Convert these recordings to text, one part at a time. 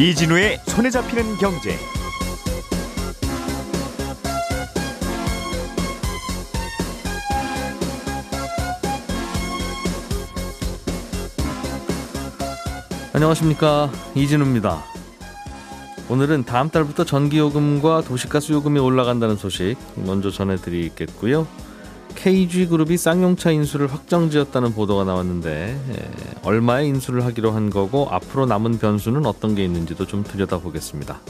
이진우의 손에 잡히는 경제. 안녕하십니까 이진우입니다. 오늘은 다음 달부터 전기요금과 도시가스 요금이 올라간다는 소식 먼저 전해드리겠고요. KG그룹이 쌍용차 인수를 확정지었다는 보도가 나왔는데 예, 얼마에 인수를 하기로 한 거고 앞으로 남은 변수는 어떤 게 있는지도 좀 들여다보겠습니다.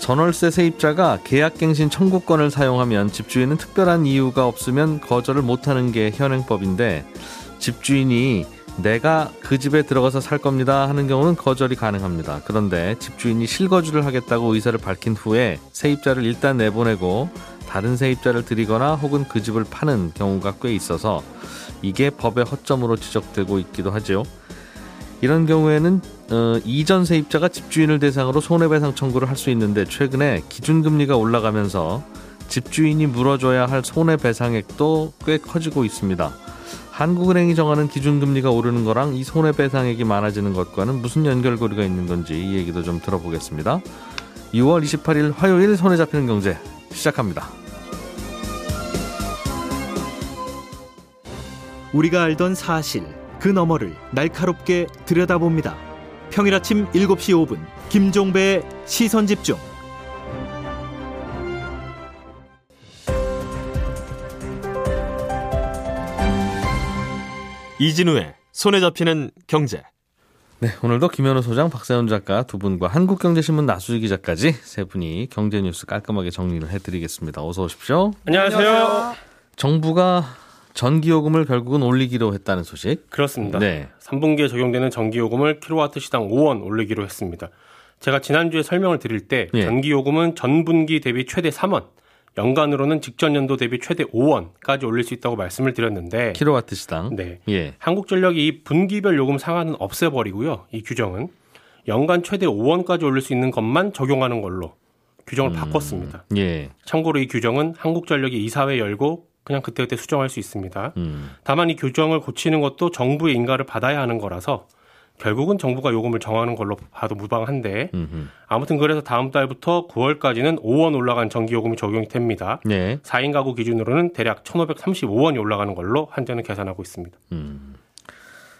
전월세 세입자가 계약갱신 청구권을 사용하면 집주인은 특별한 이유가 없으면 거절을 못하는 게 현행법인데 집주인이 내가 그 집에 들어가서 살 겁니다 하는 경우는 거절이 가능합니다. 그런데 집주인이 실거주를 하겠다고 의사를 밝힌 후에 세입자를 일단 내보내고 다른 세입자를 들이거나 혹은 그 집을 파는 경우가 꽤 있어서 이게 법의 허점으로 지적되고 있기도 하죠. 이런 경우에는 어, 이전 세입자가 집주인을 대상으로 손해배상 청구를 할 수 있는데 최근에 기준금리가 올라가면서 집주인이 물어줘야 할 손해배상액도 꽤 커지고 있습니다. 한국은행이 정하는 기준금리가 오르는 거랑 이 손해배상액이 많아지는 것과는 무슨 연결고리가 있는 건지 이 얘기도 좀 들어보겠습니다. 6월 28일 화요일 손에 잡히는 경제 시작합니다. 우리가 알던 사실 그 너머를 날카롭게 들여다봅니다. 평일 아침 7시 5분 김종배의 시선 집중. 이진우의 손에 잡히는 경제. 네, 오늘도 김현우 소장, 박세훈 작가 두 분과 한국경제신문 나수지 기자까지 세 분이 경제 뉴스 깔끔하게 정리를 해드리겠습니다. 어서 오십시오. 안녕하세요. 정부가 전기요금을 결국은 올리기로 했다는 소식. 그렇습니다. 네. 3분기에 적용되는 전기요금을 킬로와트 시당 5원 올리기로 했습니다. 제가 지난주에 설명을 드릴 때 예. 전기요금은 전분기 대비 최대 3원, 연간으로는 직전 연도 대비 최대 5원까지 올릴 수 있다고 말씀을 드렸는데 킬로와트 시당. 네. 예. 한국전력이 이 분기별 요금 상한은 없애버리고요. 이 규정은 연간 최대 5원까지 올릴 수 있는 것만 적용하는 걸로 규정을 바꿨습니다. 예. 참고로 이 규정은 한국전력이 이사회 열고 그냥 그때그때 수정할 수 있습니다. 음. 다만 이 규정을 고치는 것도 정부의 인가를 받아야 하는 거라서 결국은 정부가 요금을 정하는 걸로 봐도 무방한데 음흠. 아무튼 그래서 다음 달부터 9월까지는 5원 올라간 전기요금이 적용이 됩니다. 네. 4인 가구 기준으로는 대략 1,535원이 올라가는 걸로 현재는 계산하고 있습니다. 음.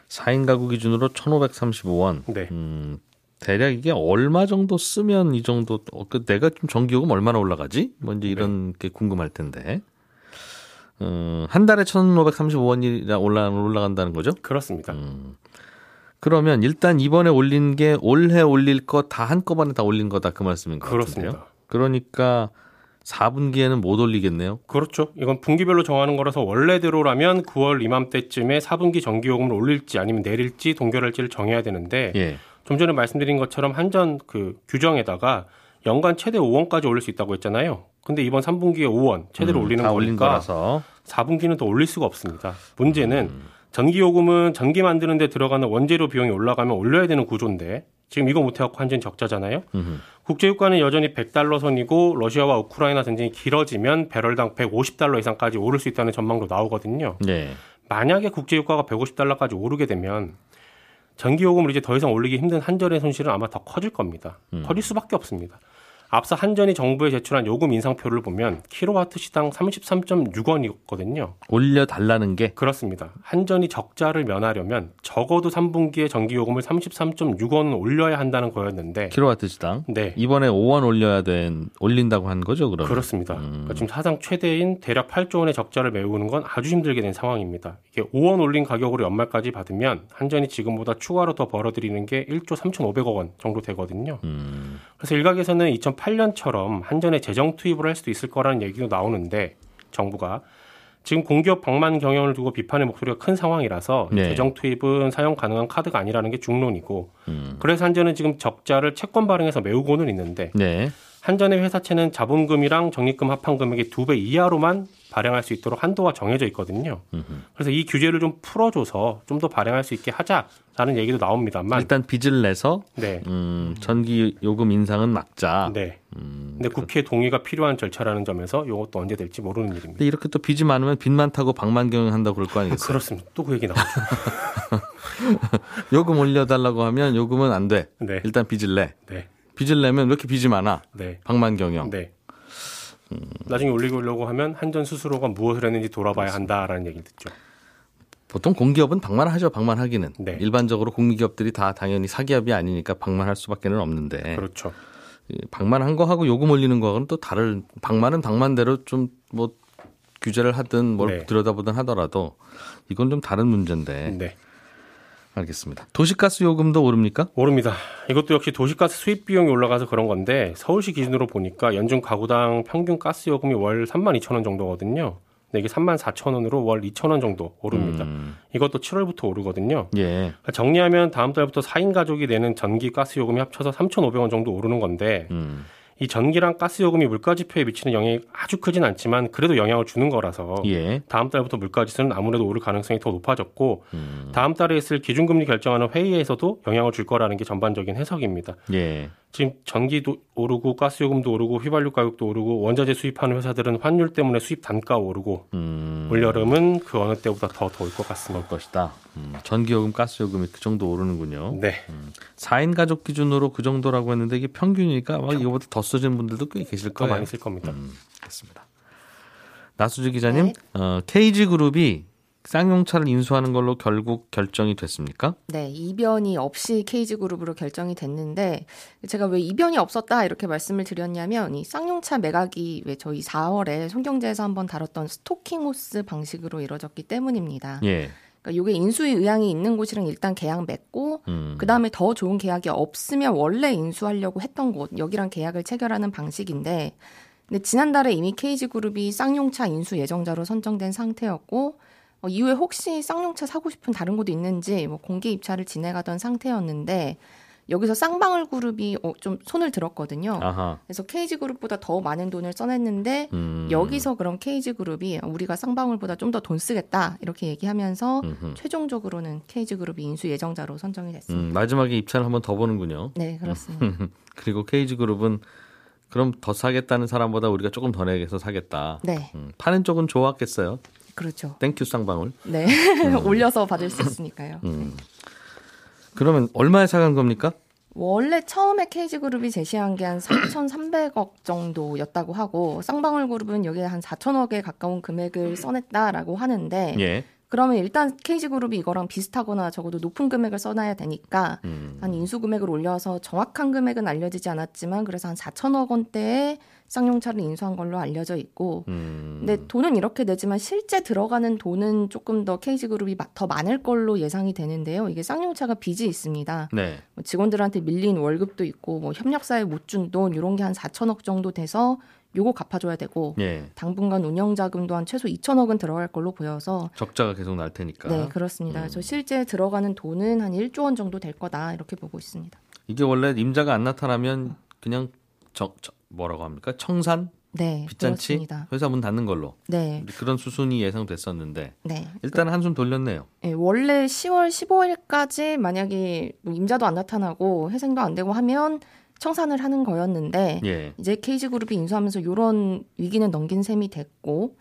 4인 가구 기준으로 1,535원. 네. 음. 대략 이게 얼마 정도 쓰면 이 정도 어, 그 내가 좀 전기요금 얼마나 올라가지? 뭐 이제 이런 게 궁금할 텐데. 음, 한 달에 1,535원이 올라 올라간다는 거죠? 그렇습니다. 음. 그러면 일단 이번에 올린 게 올해 올릴 거 다 한꺼번에 다 올린 거다 그 말씀인 것 같은데요. 그렇습니다. 그러니까 4분기에는 못 올리겠네요. 그렇죠. 이건 분기별로 정하는 거라서 원래대로라면 9월 이맘때쯤에 4분기 전기요금을 올릴지 아니면 내릴지 동결할지를 정해야 되는데 예. 좀 전에 말씀드린 것처럼 한전 그 규정에다가 연간 최대 5원까지 올릴 수 있다고 했잖아요. 근데 이번 3분기에 5원 최대로 음, 올리는 다 올린 거니까 거라서 4분기는 더 올릴 수가 없습니다. 문제는 음. 전기 요금은 전기 만드는 데 들어가는 원재료 비용이 올라가면 올려야 되는 구조인데 지금 이거 못 해갖고 한전 적자잖아요. 음흠. 국제유가는 여전히 100달러 선이고 러시아와 우크라이나 전쟁이 길어지면 배럴당 150달러 이상까지 오를 수 있다는 전망도 나오거든요. 네. 만약에 국제유가가 150달러까지 오르게 되면 전기요금을 이제 더 이상 올리기 힘든 한전의 손실은 아마 더 커질 겁니다. 음. 커질 수밖에 없습니다. 앞서 한전이 정부에 제출한 요금 인상표를 보면 킬로와트 시당 33.6원이었거든요. 올려 달라는 게 그렇습니다. 한전이 적자를 면하려면 적어도 3분기에 전기 요금을 33.6원 올려야 한다는 거였는데 킬로와트 시당 네. 이번에 5원 올려야 된 올린다고 한 거죠, 그러면? 그렇습니다. 음. 그러니까 지금 사상 최대인 대략 8조 원의 적자를 메우는 건 아주 힘들게 된 상황입니다. 이게 5원 올린 가격으로 연말까지 받으면 한전이 지금보다 추가로 더 벌어들이는 게 1조 3,500억 원 정도 되거든요. 음. 그래서 일각에서는 2008년처럼 한전에 재정 투입을 할 수도 있을 거라는 얘기도 나오는데 정부가 지금 공기업 방만 경영을 두고 비판의 목소리가 큰 상황이라서 네. 재정 투입은 사용 가능한 카드가 아니라는 게 중론이고 음. 그래서 한전은 지금 적자를 채권 발행해서 메우고는 있는데 네. 한전의 회사채는 자본금이랑 적립금 합한 금액의 두 배 이하로만 발행할 수 있도록 한도가 정해져 있거든요. 그래서 이 규제를 좀 풀어줘서 좀 더 발행할 수 있게 하자라는 얘기도 나옵니다만, 일단 빚을 내서 네, 음, 전기 요금 인상은 막자. 네. 음, 근데 국회 동의가 필요한 절차라는 점에서 이것도 언제 될지 모르는 일입니다. 근데 이렇게 또 빚이 많으면 빚만 타고 방만 경영한다고 그럴 거 아니겠어요? 그렇습니다. 또 그 얘기 나오죠. 요금 올려달라고 하면 요금은 안 돼. 네, 일단 빚을 내. 네, 빚을 내면 왜 이렇게 빚이 많아? 네. 방만 경영. 네. 나중에 올리려고 하면 한전 스스로가 무엇을 했는지 돌아봐야 한다라는 얘기를 듣죠. 보통 공기업은 방만하죠. 방만하기는. 네. 일반적으로 공기업들이 다 당연히 사기업이 아니니까 방만할 수밖에는 없는데 그렇죠. 이 방만한 거하고 요금 올리는 거하고는 또 다른 방만은 방만대로 좀 뭐 규제를 하든 뭘 네. 들여다보든 하더라도 이건 좀 다른 문제인데 네. 알겠습니다. 도시가스 요금도 오릅니까? 오릅니다. 이것도 역시 도시가스 수입 비용이 올라가서 그런 건데 서울시 기준으로 보니까 연중 가구당 평균 가스 요금이 월 3만 2천 원 정도거든요. 근데 이게 3만 4천 원으로 월 2천 원 정도 오릅니다. 음, 이것도 7월부터 오르거든요. 예. 그러니까 정리하면 다음 달부터 4인 가족이 내는 전기 가스 요금이 합쳐서 3,500원 정도 오르는 건데 음, 이 전기랑 가스 요금이 물가 지표에 미치는 영향이 아주 크진 않지만 그래도 영향을 주는 거라서 예. 다음 달부터 물가 지수는 아무래도 오를 가능성이 더 높아졌고 음, 다음 달에 있을 기준금리 결정하는 회의에서도 영향을 줄 거라는 게 전반적인 해석입니다. 예. 지금 전기도 오르고 가스 요금도 오르고 휘발유 가격도 오르고 원자재 수입하는 회사들은 환율 때문에 수입 단가 오르고 음, 올 여름은 그 어느 때보다 더 더울 것 같습니다. 올 것이다. 음, 전기요금, 가스요금이 그 정도 오르는군요. 네, 4인 가족 기준으로 그 정도라고 했는데 이게 평균이니까 막 이거보다 더 써진 분들도 꽤 계실 더 거예요. 많이 쓸 겁니다. 음, 그렇습니다. 나수주 기자님, 네. 어, KG 그룹이 쌍용차를 인수하는 걸로 결국 결정이 됐습니까? 네, 이변이 없이 KG그룹으로 결정이 됐는데 제가 왜 이변이 없었다 이렇게 말씀을 드렸냐면 이 쌍용차 매각이 왜 저희 4월에 손경제에서 한번 다뤘던 스토킹 호스 방식으로 이루어졌기 때문입니다. 예. 그러니까 이게 인수의 의향이 있는 곳이랑 일단 계약 맺고 음, 그 다음에 더 좋은 계약이 없으면 원래 인수하려고 했던 곳 여기랑 계약을 체결하는 방식인데 근데 지난달에 이미 KG그룹이 쌍용차 인수 예정자로 선정된 상태였고 어, 이후에 혹시 쌍용차 사고 싶은 다른 곳이 있는지 뭐 공개 입찰을 진행하던 상태였는데 여기서 쌍방울 그룹이 어, 좀 손을 들었거든요. 아하. 그래서 KG그룹보다 더 많은 돈을 써냈는데 음, 여기서 그럼 KG그룹이 우리가 쌍방울보다 좀 더 돈 쓰겠다 이렇게 얘기하면서 음흠. 최종적으로는 KG그룹이 인수 예정자로 선정이 됐습니다. 음, 마지막에 입찰을 한번 더 보는군요. 네, 그렇습니다. 그리고 KG 그룹은 그럼 더 사겠다는 사람보다 우리가 조금 더 내서 사겠다. 네, 음, 파는 쪽은 좋았겠어요. 그렇죠. Thank you 쌍방울. 네, 올려서 받을 수 있으니까요. 음. 그러면 얼마에 사간 겁니까? 원래 처음에 KG그룹이 제시한 게 한 3,300억 정도였다고 하고 쌍방울 그룹은 여기에 한 4천억에 가까운 금액을 써냈다라고 하는데 예. 그러면 일단 KG그룹이 이거랑 비슷하거나 적어도 높은 금액을 써놔야 되니까 음. 한 인수 금액을 올려서 정확한 금액은 알려지지 않았지만 그래서 한 4천억 원대의 쌍용차를 인수한 걸로 알려져 있고 음. 근데 돈은 이렇게 내지만 실제 들어가는 돈은 조금 더 KG그룹이 마- 더 많을 걸로 예상이 되는데요. 이게 쌍용차가 빚이 있습니다. 네. 뭐 직원들한테 밀린 월급도 있고 뭐 협력사에 못 준 돈 이런 게 한 4천억 정도 돼서 요거 갚아줘야 되고 예. 당분간 운영 자금도 한 최소 2천억은 들어갈 걸로 보여서 적자가 계속 날 테니까. 네 그렇습니다. 음. 그래서 실제 들어가는 돈은 한 1조 원 정도 될 거다 이렇게 보고 있습니다. 이게 원래 임자가 안 나타나면 그냥 저, 저- 뭐라고 합니까? 청산, 네 빚잔치, 그렇습니다. 회사 문 닫는 걸로 네, 그런 수순이 예상됐었는데 네. 일단 한숨 돌렸네요. 예, 원래 10월 15일까지 만약에 뭐 임자도 안 나타나고 회생도 안 되고 하면 청산을 하는 거였는데 예. 이제 KG그룹이 인수하면서 이런 위기는 넘긴 셈이 됐고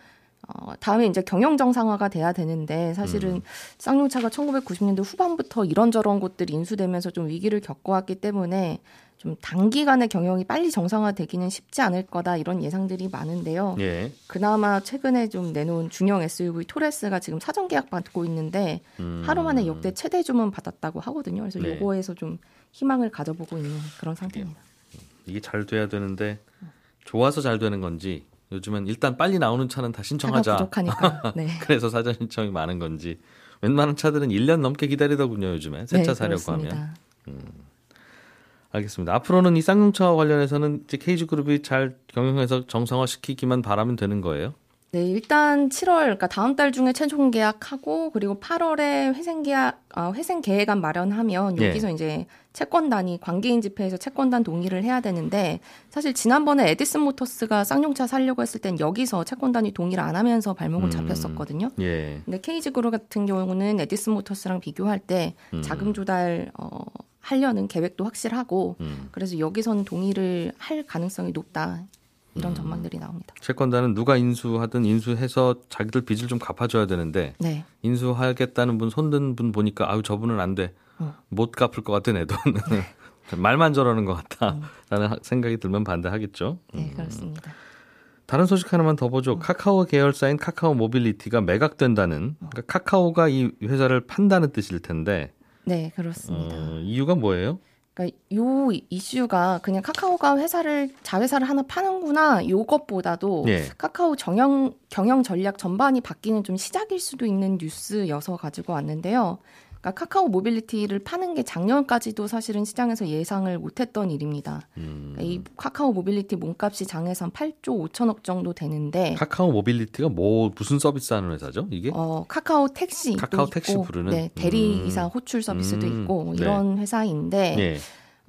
어, 다음에 이제 경영 정상화가 돼야 되는데 사실은 음. 쌍용차가 1990년대 후반부터 이런저런 곳들이 인수되면서 좀 위기를 겪어왔기 때문에 좀 단기간에 경영이 빨리 정상화되기는 쉽지 않을 거다 이런 예상들이 많은데요. 예. 그나마 최근에 좀 내놓은 중형 SUV 토레스가 지금 사전 계약 받고 있는데 음. 하루 만에 역대 최대 주문 받았다고 하거든요. 그래서 네. 요거에서 좀 희망을 가져보고 있는 그런 상태입니다. 이게 잘 돼야 되는데 좋아서 잘 되는 건지 요즘은 일단 빨리 나오는 차는 다 신청하자. 부족하니까. 네. 그래서 사전 신청이 많은 건지 웬만한 차들은 1년 넘게 기다리더군요 요즘에 새차 네, 사려고 그렇습니다. 하면 알겠습니다. 앞으로는 이 쌍용차와 관련해서는 이제 KG 그룹이 잘 경영해서 정상화 시키기만 바라면 되는 거예요. 네, 일단 7월, 그러니까 다음 달 중에 최종 계약하고 그리고 8월에 회생 계약, 아, 회생 계획안 마련하면 예. 여기서 이제 채권단이 관계인 집회에서 채권단 동의를 해야 되는데 사실 지난번에 에디슨 모터스가 쌍용차 살려고 했을 땐 여기서 채권단이 동의를 안 하면서 발목을 음. 잡혔었거든요. 예. 근데 케이지 그룹 같은 경우는 에디슨 모터스랑 비교할 때 음. 자금 조달 어, 하려는 계획도 확실하고 음. 그래서 여기서는 동의를 할 가능성이 높다 음. 이런 전망들이 나옵니다. 채권단은 누가 인수하든 인수해서 자기들 빚을 좀 갚아줘야 되는데 네, 인수하겠다는 분 손든 분 보니까 아유 저분은 안 돼. 어. 못 갚을 것 같아 내 돈. 말만 저러는 것 같다라는 생각이 들면 반대하겠죠. 네 그렇습니다. 다른 소식 하나만 더 보죠. 카카오 계열사인 카카오 모빌리티가 매각된다는 그러니까 카카오가 이 회사를 판다는 뜻일 텐데 네 그렇습니다. 어, 이유가 뭐예요? 그러니까 요 이슈가 그냥 카카오가 회사를 자회사를 하나 파는구나 요것보다도 예. 카카오 정영 경영 전략 전반이 바뀌는 좀 시작일 수도 있는 뉴스여서 가지고 왔는데요. 그러니까 카카오 모빌리티를 파는 게 작년까지도 사실은 시장에서 예상을 못했던 일입니다. 음, 그러니까 이 카카오 모빌리티 몸값이 장에서 한 8조 5천억 정도 되는데 카카오 모빌리티가 뭐 무슨 서비스 하는 회사죠? 이게? 어, 카카오 택시 카카오 또 택시 있고, 부르는? 네, 대리 음. 호출 서비스도 음, 있고 뭐 네. 이런 회사인데 예.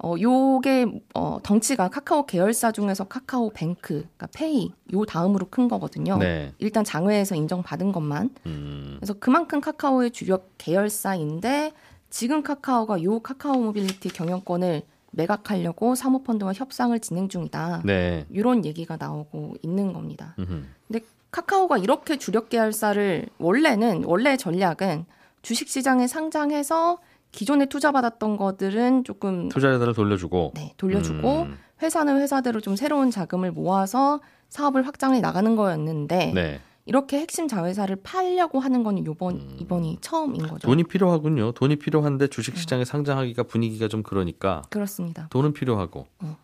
어, 요게, 어, 덩치가 카카오 계열사 중에서 카카오 뱅크, 그러니까 페이, 요 다음으로 큰 거거든요. 네. 일단 장외에서 인정받은 것만. 음, 그래서 그만큼 카카오의 주력 계열사인데, 지금 카카오가 요 카카오 모빌리티 경영권을 매각하려고 사모펀드와 협상을 진행 중이다. 네. 이런 얘기가 나오고 있는 겁니다. 음흠. 근데 카카오가 이렇게 주력 계열사를 원래는 원래 전략은 주식 시장에 상장해서 기존에 투자받았던 것들은 조금 투자자들을 돌려주고. 네, 돌려주고 음, 회사는 회사대로 좀 새로운 자금을 모아서 사업을 확장해 나가는 거였는데 네. 이렇게 핵심 자회사를 팔려고 하는 건 이번 이번이 처음인 거죠. 음. 돈이 필요하군요. 돈이 필요한데 주식 시장에 상장하기가 분위기가 좀 그러니까 그렇습니다. 돈은 필요하고. 어.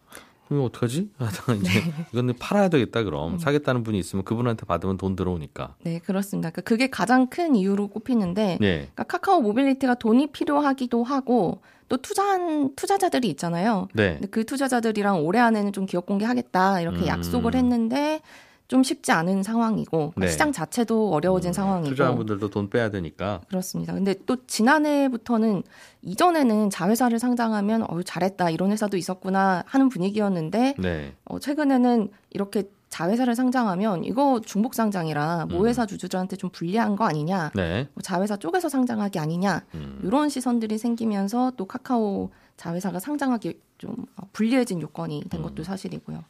그럼 어떡하지? 하다가 이제 이건 팔아야 되겠다 그럼 사겠다는 분이 있으면 그분한테 받으면 돈 들어오니까. 네, 그렇습니다. 그러니까 그게 가장 큰 이유로 꼽히는데 네. 그러니까 카카오 모빌리티가 돈이 필요하기도 하고 또 투자한 투자자들이 있잖아요. 네. 근데 그 투자자들이랑 올해 안에는 좀 기업 공개하겠다 이렇게 음. 약속을 했는데 좀 쉽지 않은 상황이고 그러니까 네. 시장 자체도 어려워진 상황이고 투자한 분들도 돈 빼야 되니까. 그렇습니다. 근데 또 지난해부터는 이전에는 자회사를 상장하면 어유 잘했다 이런 회사도 있었구나 하는 분위기였는데 네. 어, 최근에는 이렇게 자회사를 상장하면 이거 중복 상장이라 모회사 주주들한테 좀 불리한 거 아니냐, 네. 뭐 자회사 쪽에서 상장하기 아니냐 음. 이런 시선들이 생기면서 또 카카오 자회사가 상장하기 좀 어, 불리해진 요건이 된 것도 사실이고요.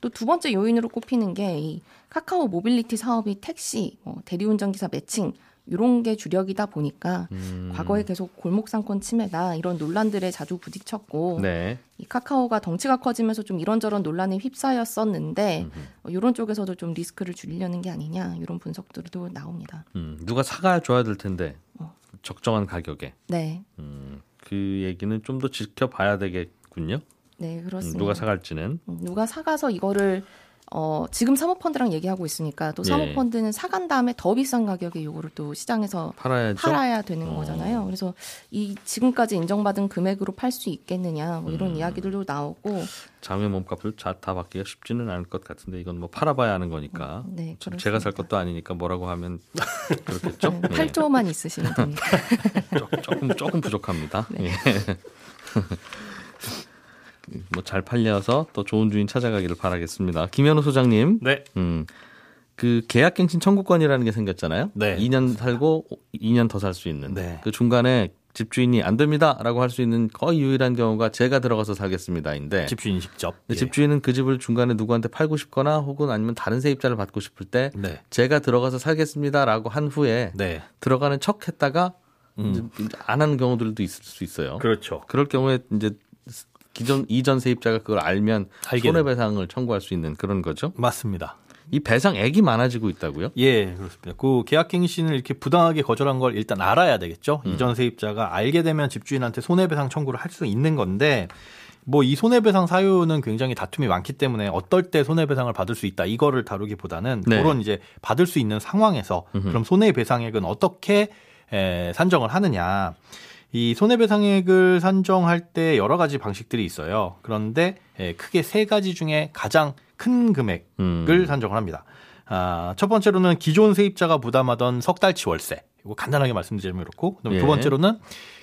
또 두 번째 요인으로 꼽히는 게 이 카카오 모빌리티 사업이 택시, 뭐 대리운전 기사 매칭 이런 게 주력이다 보니까 음. 과거에 계속 골목 상권 침해다 이런 논란들에 자주 부딪혔고 네. 이 카카오가 덩치가 커지면서 좀 이런저런 논란에 휩싸였었는데 어, 이런 쪽에서도 좀 리스크를 줄이려는 게 아니냐 이런 분석들도 나옵니다. 음, 누가 사가 줘야 될 텐데 어. 적정한 가격에. 네, 음, 그 얘기는 좀 더 지켜봐야 되겠군요. 네 음, 그렇습니다. 누가 사갈지는. 음, 누가 사가서 이거를 어, 지금 사모펀드랑 얘기하고 있으니까 또 예. 사모펀드는 사간 다음에 더 비싼 가격에 이거를 또 시장에서 팔아야죠. 팔아야 되는 어. 거잖아요. 그래서 이 지금까지 인정받은 금액으로 팔 수 있겠느냐 뭐 음. 이런 이야기들도 나오고 장외 몸값을 자, 다 받기가 쉽지는 않을 것 같은데 이건 뭐 팔아봐야 하는 거니까. 네, 지금 제가 살 그렇습니다. 것도 아니니까 뭐라고 하면 그렇겠죠. 네, 예. 8조만 있으시면 됩니다. 조- 조금 조금 부족합니다. 네. 뭐 잘 팔려서 또 좋은 주인 찾아가기를 바라겠습니다. 김현우 소장님, 네. 음, 그 계약갱신 청구권이라는 게 생겼잖아요. 네. 2년 살고 2년 더 살 수 있는. 네. 그 중간에 집주인이 안 됩니다라고 할 수 있는 거의 유일한 경우가 제가 들어가서 살겠습니다인데. 집주인 직접. 예. 집주인은 그 집을 중간에 누구한테 팔고 싶거나 혹은 아니면 다른 세입자를 받고 싶을 때 네. 제가 들어가서 살겠습니다라고 한 후에 네. 들어가는 척 했다가 음. 안 하는 경우들도 있을 수 있어요. 그렇죠. 그럴 경우에 이제 기존 이전 세입자가 그걸 알면 알게 손해배상을 청구할 수 있는 그런 거죠. 맞습니다. 이 배상액이 많아지고 있다고요? 예, 그렇습니다. 그 계약갱신을 이렇게 부당하게 거절한 걸 일단 알아야 되겠죠. 음. 이전 세입자가 알게 되면 집주인한테 손해배상 청구를 할 수 있는 건데 뭐 이 손해배상 사유는 굉장히 다툼이 많기 때문에 어떨 때 손해배상을 받을 수 있다 이거를 다루기보다는 네. 그런 이제 받을 수 있는 상황에서 그럼 손해배상액은 어떻게 에, 산정을 하느냐. 이 손해배상액을 산정할 때 여러 가지 방식들이 있어요. 그런데 에, 크게 세 가지 중에 가장 큰 금액을 음. 산정을 합니다. 아, 첫 번째로는 기존 세입자가 부담하던 석 달치 월세. 이거 간단하게 말씀드리면 그렇고, 그다음에 예. 두 번째로는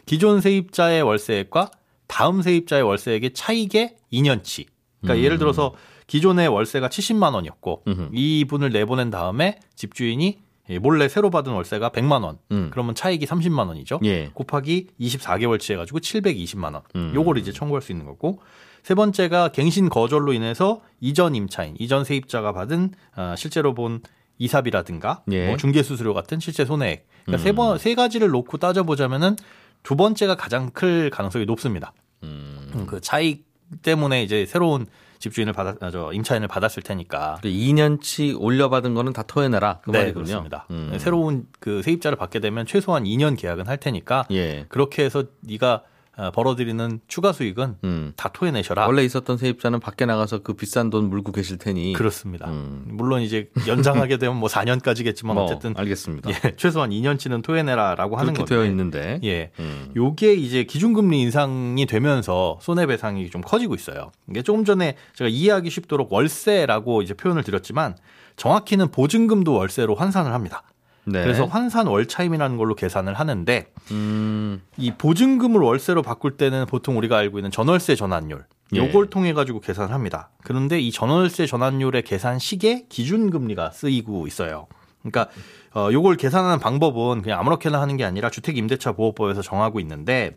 기존 세입자의 월세액과 다음 세입자의 월세액의 차익의 2년치. 그러니까 음. 예를 들어서 기존의 월세가 70만 원이었고 음흠. 이 분을 내보낸 다음에 집주인이 예, 몰래 새로 받은 월세가 100만 원. 음. 그러면 차익이 30만 원이죠. 예. 곱하기 24개월치 해가지고 720만 원. 음. 요거를 이제 청구할 수 있는 거고 세 번째가 갱신 거절로 인해서 이전 임차인, 이전 세입자가 받은 아, 실제로 본 이삽이라든가 예. 뭐 중개 수수료 같은 실제 손해액. 그러니까 음. 세 번 세 가지를 놓고 따져보자면은 두 번째가 가장 클 가능성이 높습니다. 음. 그 차익 때문에 이제 새로운 집주인을 받았, 아, 저 임차인을 받았을 테니까. 그 2년치 올려받은 거는 다 토해내라 그 네, 말이군요. 그렇습니다. 음. 새로운 그 세입자를 받게 되면 최소한 2년 계약은 할 테니까 예. 그렇게 해서 네가 어, 벌어들이는 추가 수익은 음. 다 토해내셔라. 원래 있었던 세입자는 밖에 나가서 그 비싼 돈 물고 계실 테니 그렇습니다. 음. 물론 이제 연장하게 되면 뭐 4년까지겠지만 뭐, 어쨌든 알겠습니다. 예, 최소한 2년치는 토해내라라고 하는 건데. 되어 있는데 예. 음. 요게 이제 기준금리 인상이 되면서 손해배상이 좀 커지고 있어요. 이게 조금 전에 제가 이해하기 쉽도록 월세라고 이제 표현을 드렸지만 정확히는 보증금도 월세로 환산을 합니다. 네. 그래서 환산 월차임이라는 걸로 계산을 하는데 음. 이 보증금을 월세로 바꿀 때는 보통 우리가 알고 있는 전월세 전환율 예. 요걸 통해 가지고 계산을 합니다. 그런데 이 전월세 전환율의 계산식에 기준금리가 쓰이고 있어요. 그러니까 어 요걸 계산하는 방법은 그냥 아무렇게나 하는 게 아니라 주택임대차 보호법에서 정하고 있는데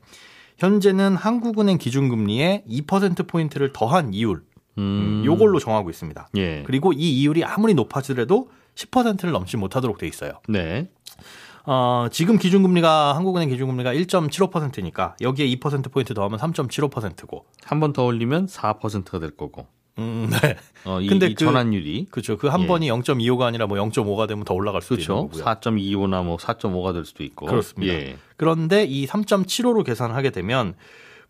현재는 한국은행 기준금리에 2% 포인트를 더한 이율 음. 요걸로 정하고 있습니다. 예. 그리고 이 이율이 아무리 높아지더라도 10%를 넘지 못하도록 돼 있어요. 네. 어, 지금 기준금리가 한국은행 기준금리가 1.75%니까 여기에 2% 포인트 더하면 3.75%고. 한 번 더 올리면 4%가 될 거고. 음, 네. 어, 이, 근데 이 그- 전환율이 그렇죠. 그한 예. 번이 0.25가 아니라 뭐 0.5가 되면 더 올라갈 수도 그렇죠. 거고요. 4.25나 뭐 4.5가 될 수도 있고. 그렇습니다. 예. 그런데 이 3.75로 계산을 하게 되면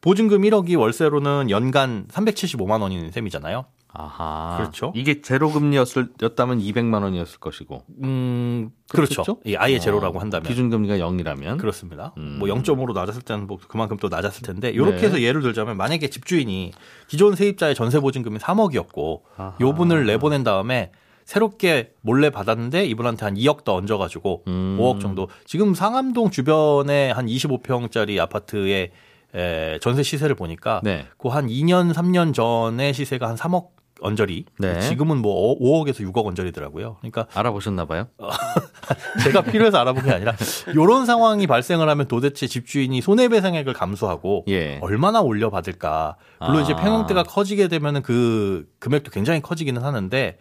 보증금 1억이 월세로는 연간 375만 원인 셈이잖아요. 아하. 그렇죠. 이게 제로 금리였을 였다면 200만 원이었을 것이고. 음, 그렇죠. 그렇겠죠? 예, 아예 어, 제로라고 한다면. 기준 금리가 0이라면 그렇습니다. 음. 뭐 0.5로 낮았을 때는 뭐 그만큼 또 낮았을 텐데 이렇게 네. 해서 예를 들자면 만약에 집주인이 기존 세입자의 전세 보증금이 3억이었고 아하. 요분을 내보낸 다음에 새롭게 몰래 받았는데 이분한테 한 2억 더 얹어가지고 음. 5억 정도. 지금 상암동 주변에 한 25평짜리 아파트의 에, 전세 시세를 보니까 네. 그한 2년 3년 전의 시세가 한 3억 언저리. 네. 지금은 뭐 5억에서 6억 언저리더라고요. 그러니까 알아보셨나 봐요. 제가 필요해서 알아본 게 아니라 이런 상황이 발생을 하면 도대체 집주인이 손해배상액을 감수하고 예. 얼마나 올려받을까. 물론 이제 아. 평형대가 커지게 되면은 그 금액도 굉장히 커지기는 하는데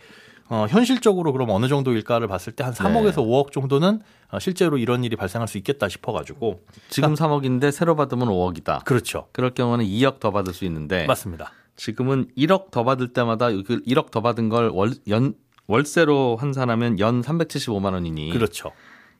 어, 현실적으로 그럼 어느 정도일까를 봤을 때 한 3억에서 네. 5억 정도는 어, 실제로 이런 일이 발생할 수 있겠다 싶어가지고 지금 3억인데 새로 받으면 5억이다. 그렇죠. 그럴 경우는 2억 더 받을 수 있는데 맞습니다. 지금은 1억 더 받을 때마다 그 1억 더 받은 걸 월, 연, 월세로 환산하면 연 375만 원이니 그렇죠.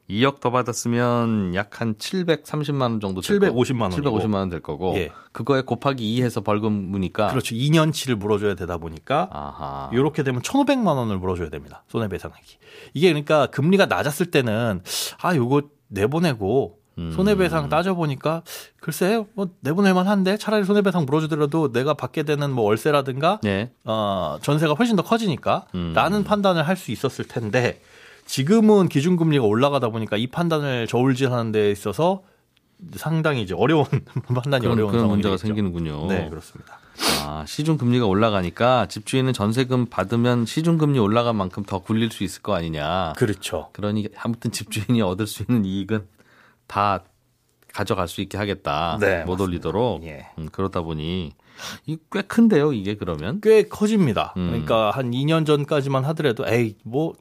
2억 더 받았으면 약 한 730만 원 정도 될 거고 750만 원. 750만 원 될 거고 예. 그거에 곱하기 2 해서 벌금 무니까 그렇죠. 2년치를 물어줘야 되다 보니까 아하. 이렇게 되면 1,500만 원을 물어줘야 됩니다. 손해배상액이. 이게 그러니까 금리가 낮았을 때는 아 요거 내보내고 음. 손해배상 따져보니까 글쎄 뭐 내보낼 만 한데 차라리 손해배상 물어주더라도 내가 받게 되는 뭐 월세라든가 네. 어, 전세가 훨씬 더 커지니까 음. 라는 판단을 할 수 있었을 텐데 지금은 기준금리가 올라가다 보니까 이 판단을 저울질하는 데 있어서 상당히 이제 어려운 판단이 그런, 어려운 그런 문제가. 생기는군요. 네 그렇습니다. 아, 시중 금리가 올라가니까 집주인은 전세금 받으면 시중 금리 올라간 만큼 더 굴릴 수 있을 거 아니냐. 그렇죠. 그러니 아무튼 집주인이 얻을 수 있는 이익은 다 가져갈 수 있게 하겠다. 네, 못 맞습니다. 올리도록. 예. 음, 그러다 보니 이꽤 큰데요, 이게 그러면. 꽤 커집니다. 음. 그러니까 한 2년 전까지만 하더라도 에이 뭐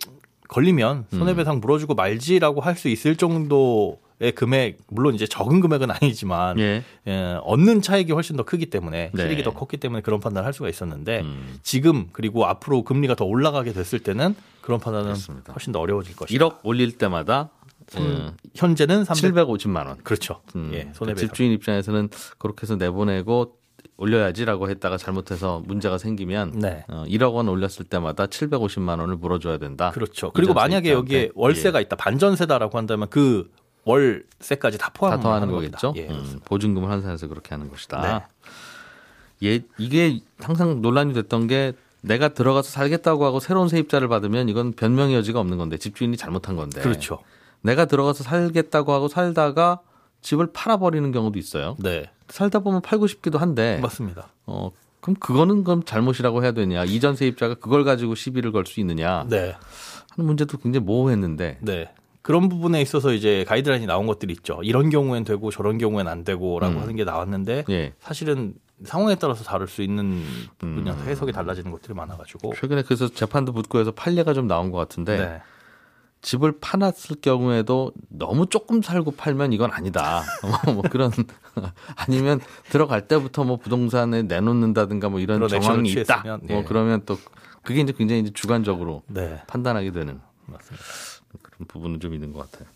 걸리면 음. 손해배상 물어주고 말지라고 할 수 있을 정도 의 금액 물론 이제 적은 금액은 아니지만 예. 예, 얻는 차익이 훨씬 더 크기 때문에 네. 실익이 더 컸기 때문에 그런 판단을 할 수가 있었는데 음. 지금 그리고 앞으로 금리가 더 올라가게 됐을 때는 그런 판단은 그렇습니다. 훨씬 더 어려워질 것이다. 1억 올릴 때마다 음, 현재는 300 750만 원. 그렇죠. 음, 예, 그 손해배상. 집주인 입장에서는 그렇게 해서 내보내고 올려야지라고 했다가 잘못해서 문제가 생기면 네. 어, 1억 원 올렸을 때마다 750만 원을 물어줘야 된다. 그렇죠. 그리고 만약에. 여기에 월세가 있다, 반전세다라고 한다면 그 월세까지 다다 포함하는 거겠죠. 예, 음, 보증금을 환산해서 그렇게 하는 것이다. 네. 예, 이게 항상 논란이 됐던 게 내가 들어가서 살겠다고 하고 새로운 세입자를 받으면 이건 변명의 여지가 없는 건데 집주인이 잘못한 건데. 그렇죠. 내가 들어가서 살겠다고 하고 살다가 집을 팔아버리는 경우도 있어요. 네. 살다 보면 팔고 싶기도 한데. 맞습니다. 어, 그럼 그거는 그럼 잘못이라고 해야 되냐? 이전 세입자가 그걸 가지고 시비를 걸 수 있느냐? 네. 하는 문제도 굉장히 모호했는데. 네. 그런 부분에 있어서 이제 가이드라인이 나온 것들이 있죠. 이런 경우엔 되고 저런 경우엔 안 되고라고 음. 하는 게 나왔는데 예. 사실은 상황에 따라서 다를 수 있는 부분이라서 해석이 달라지는 것들이 많아가지고. 최근에 그래서 재판도 붙고 해서 판례가 좀 나온 것 같은데 네. 집을 파놨을 경우에도 너무 조금 살고 팔면 이건 아니다. 어, 뭐 그런 아니면 들어갈 때부터 뭐 부동산에 내놓는다든가 뭐 이런 정황이 있다. 취했으면, 뭐 예. 그러면 또 그게 이제 굉장히 이제 주관적으로 네. 판단하게 되는 맞습니다. 그런 부분은 좀 있는 것 같아요.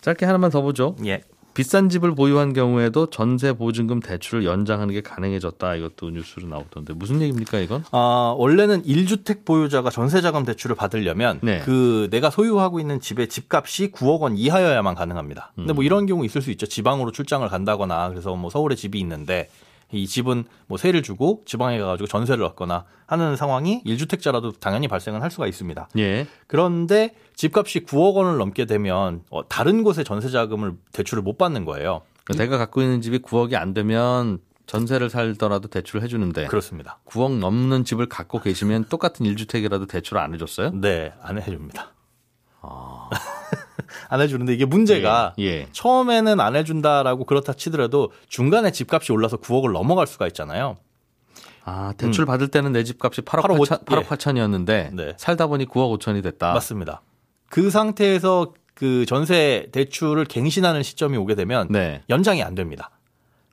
짧게 하나만 더 보죠. 예. 비싼 집을 보유한 경우에도 전세 보증금 대출을 연장하는 게 가능해졌다. 이것도 뉴스로 나오던데 무슨 얘기입니까 이건? 아, 원래는 1주택 보유자가 전세자금 대출을 받으려면 네. 그 내가 소유하고 있는 집의 집값이 9억 원 이하여야만 가능합니다. 근데 음. 뭐 이런 경우 있을 수 있죠. 지방으로 출장을 간다거나 그래서 뭐 서울에 집이 있는데 이 집은 뭐 세를 주고 지방에 가가지고 전세를 얻거나 하는 상황이 1주택자라도 당연히 발생은 할 수가 있습니다. 예. 그런데 집값이 9억 원을 넘게 되면 어, 다른 곳에 전세 자금을 대출을 못 받는 거예요. 그러니까 내가 갖고 있는 집이 9억이 안 되면 전세를 살더라도 대출을 해주는데 그렇습니다. 9억 넘는 집을 갖고 계시면 똑같은 1주택이라도 대출을 안 해줬어요? 네, 안 해줍니다. 안 해주는데 이게 문제가 예. 예. 처음에는 안 해준다라고 그렇다 치더라도 중간에 집값이 올라서 9억을 넘어갈 수가 있잖아요. 아, 대출 받을 때는 내 집값이 8억, 8억 8천, 8억 예. 8천이었는데 네. 살다 보니 9억 5천이 됐다. 맞습니다. 그 상태에서 그 전세 대출을 갱신하는 시점이 오게 되면 네. 연장이 안 됩니다.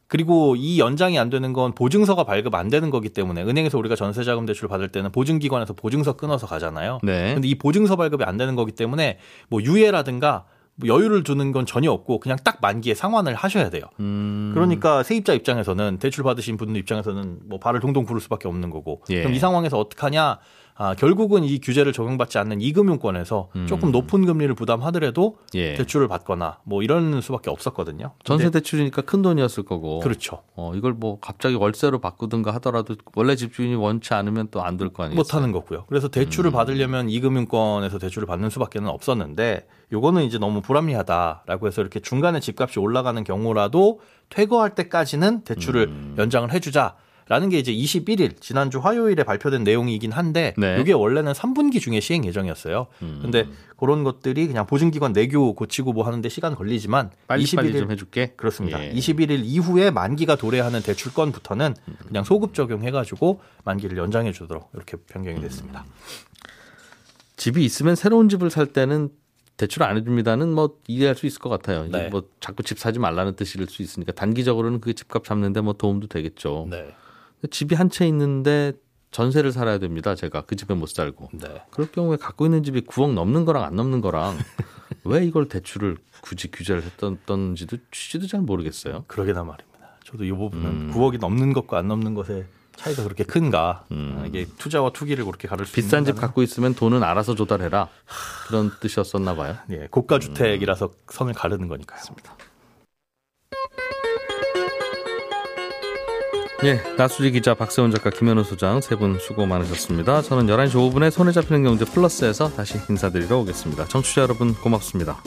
그리고 이 연장이 안 되는 건 보증서가 발급 안 되는 거기 때문에 은행에서 우리가 전세자금 대출 받을 때는 보증기관에서 보증서 끊어서 가잖아요. 네. 근데 이 보증서 발급이 안 되는 거기 때문에 뭐 유예라든가 뭐 여유를 두는 건 전혀 없고 그냥 딱 만기에 상환을 하셔야 돼요. 음. 그러니까 세입자 입장에서는 대출 받으신 분들 입장에서는 뭐 발을 동동 구를 수밖에 없는 거고 예. 그럼 이 상황에서 어떡하냐? 아, 결국은 이 규제를 적용받지 않는 이금융권에서 조금 높은 금리를 부담하더라도 음. 예. 대출을 받거나 뭐 이런 수밖에 없었거든요. 전세 대출이니까 큰 돈이었을 거고. 그렇죠. 어, 이걸 뭐 갑자기 월세로 바꾸든가 하더라도 원래 집주인이 원치 않으면 또안될거 아니겠어요? 못 하는 거고요. 그래서 음. 대출을 받으려면 이금융권에서 대출을 받는 수밖에는 없었는데 요거는 이제 너무 불합리하다라고 해서 이렇게 중간에 집값이 올라가는 경우라도 퇴거할 때까지는 대출을 음. 연장을 해 주자. 라는 게 이제 21일 지난주 화요일에 발표된 내용이긴 한데 네. 이게 원래는 3분기 중에 시행 예정이었어요. 음. 근데 그런 것들이 그냥 보증기관 내교 고치고 뭐 하는데 시간 걸리지만 빨리빨리 21일 좀 해줄게. 그렇습니다. 예. 21일 이후에 만기가 도래하는 대출건부터는 그냥 소급 적용해가지고 만기를 연장해 주도록 이렇게 변경이 됐습니다. 집이 있으면 새로운 집을 살 때는 대출 안 해줍니다는 뭐 이해할 수 있을 것 같아요. 네. 뭐 자꾸 집 사지 말라는 뜻일 수 있으니까 단기적으로는 그 집값 잡는데 뭐 도움도 되겠죠. 네. 집이 한 채 있는데 전세를 살아야 됩니다. 제가 그 집에 못 살고. 네. 그럴 경우에 갖고 있는 집이 9억 넘는 거랑 안 넘는 거랑 왜 이걸 대출을 굳이 규제를 했던지도 취지도 잘 모르겠어요. 그러게나 말입니다. 저도 이 부분은 음. 9억이 넘는 것과 안 넘는 것의 차이가 그렇게 큰가? 아, 이게 투자와 투기를 그렇게 가를 수 음. 비싼 집 갖고 있으면 돈은 알아서 조달해라. 그런 뜻이었었나 봐요. 예, 고가 주택이라서 선을 가르는 거니까요. 예, 나수지 기자, 박세훈 작가, 김현우 소장 세 분 수고 많으셨습니다. 저는 11시 5분에 손에 잡히는 경제 플러스에서 다시 인사드리러 오겠습니다. 청취자 여러분 고맙습니다.